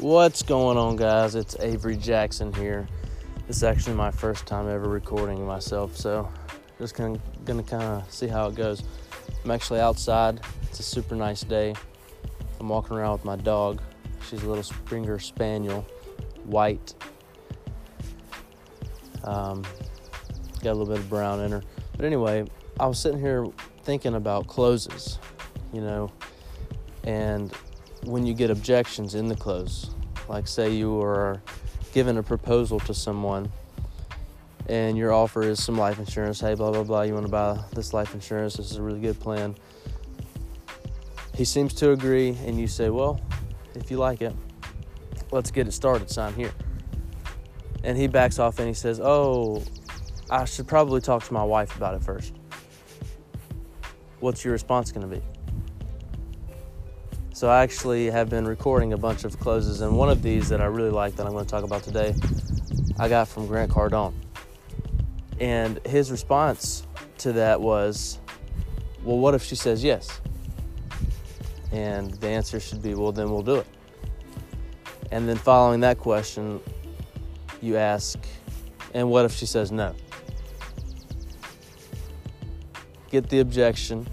What's going on, guys? It's Avery Jackson here. This is actually my first time ever recording myself, so just gonna, gonna kind of see how it goes. I'm actually outside. It's a super nice day. I'm walking around with my dog. She's a little Springer Spaniel, white. Um, got a little bit of brown in her. But anyway, I was sitting here thinking about closes, you know, and when you get objections in the close, like say you are given a proposal to someone and your offer is some life insurance, hey, blah, blah, blah, you want to buy this life insurance, this is a really good plan. He seems to agree, and you say, well, if you like it, let's get it started, sign here. And he backs off and he says, oh, I should probably talk to my wife about it first. What's your response going to be? So I actually have been recording a bunch of closes, and one of these that I really like that I'm going to talk about today, I got from Grant Cardone. And his response to that was, Well, what if she says yes? And the answer should be, Well, then we'll do it. And then following that question, you ask, And what if she says no? Get the objection.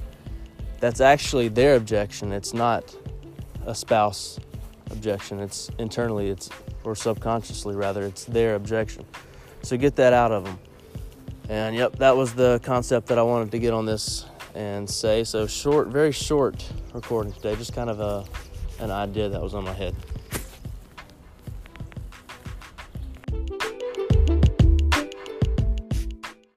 That's actually their objection. It's not a spouse objection. It's internally, it's or subconsciously rather, it's their objection. So get that out of them. And yep, that was the concept that I wanted to get on this and say. So short, very short recording today, just kind of a an idea that was on my head.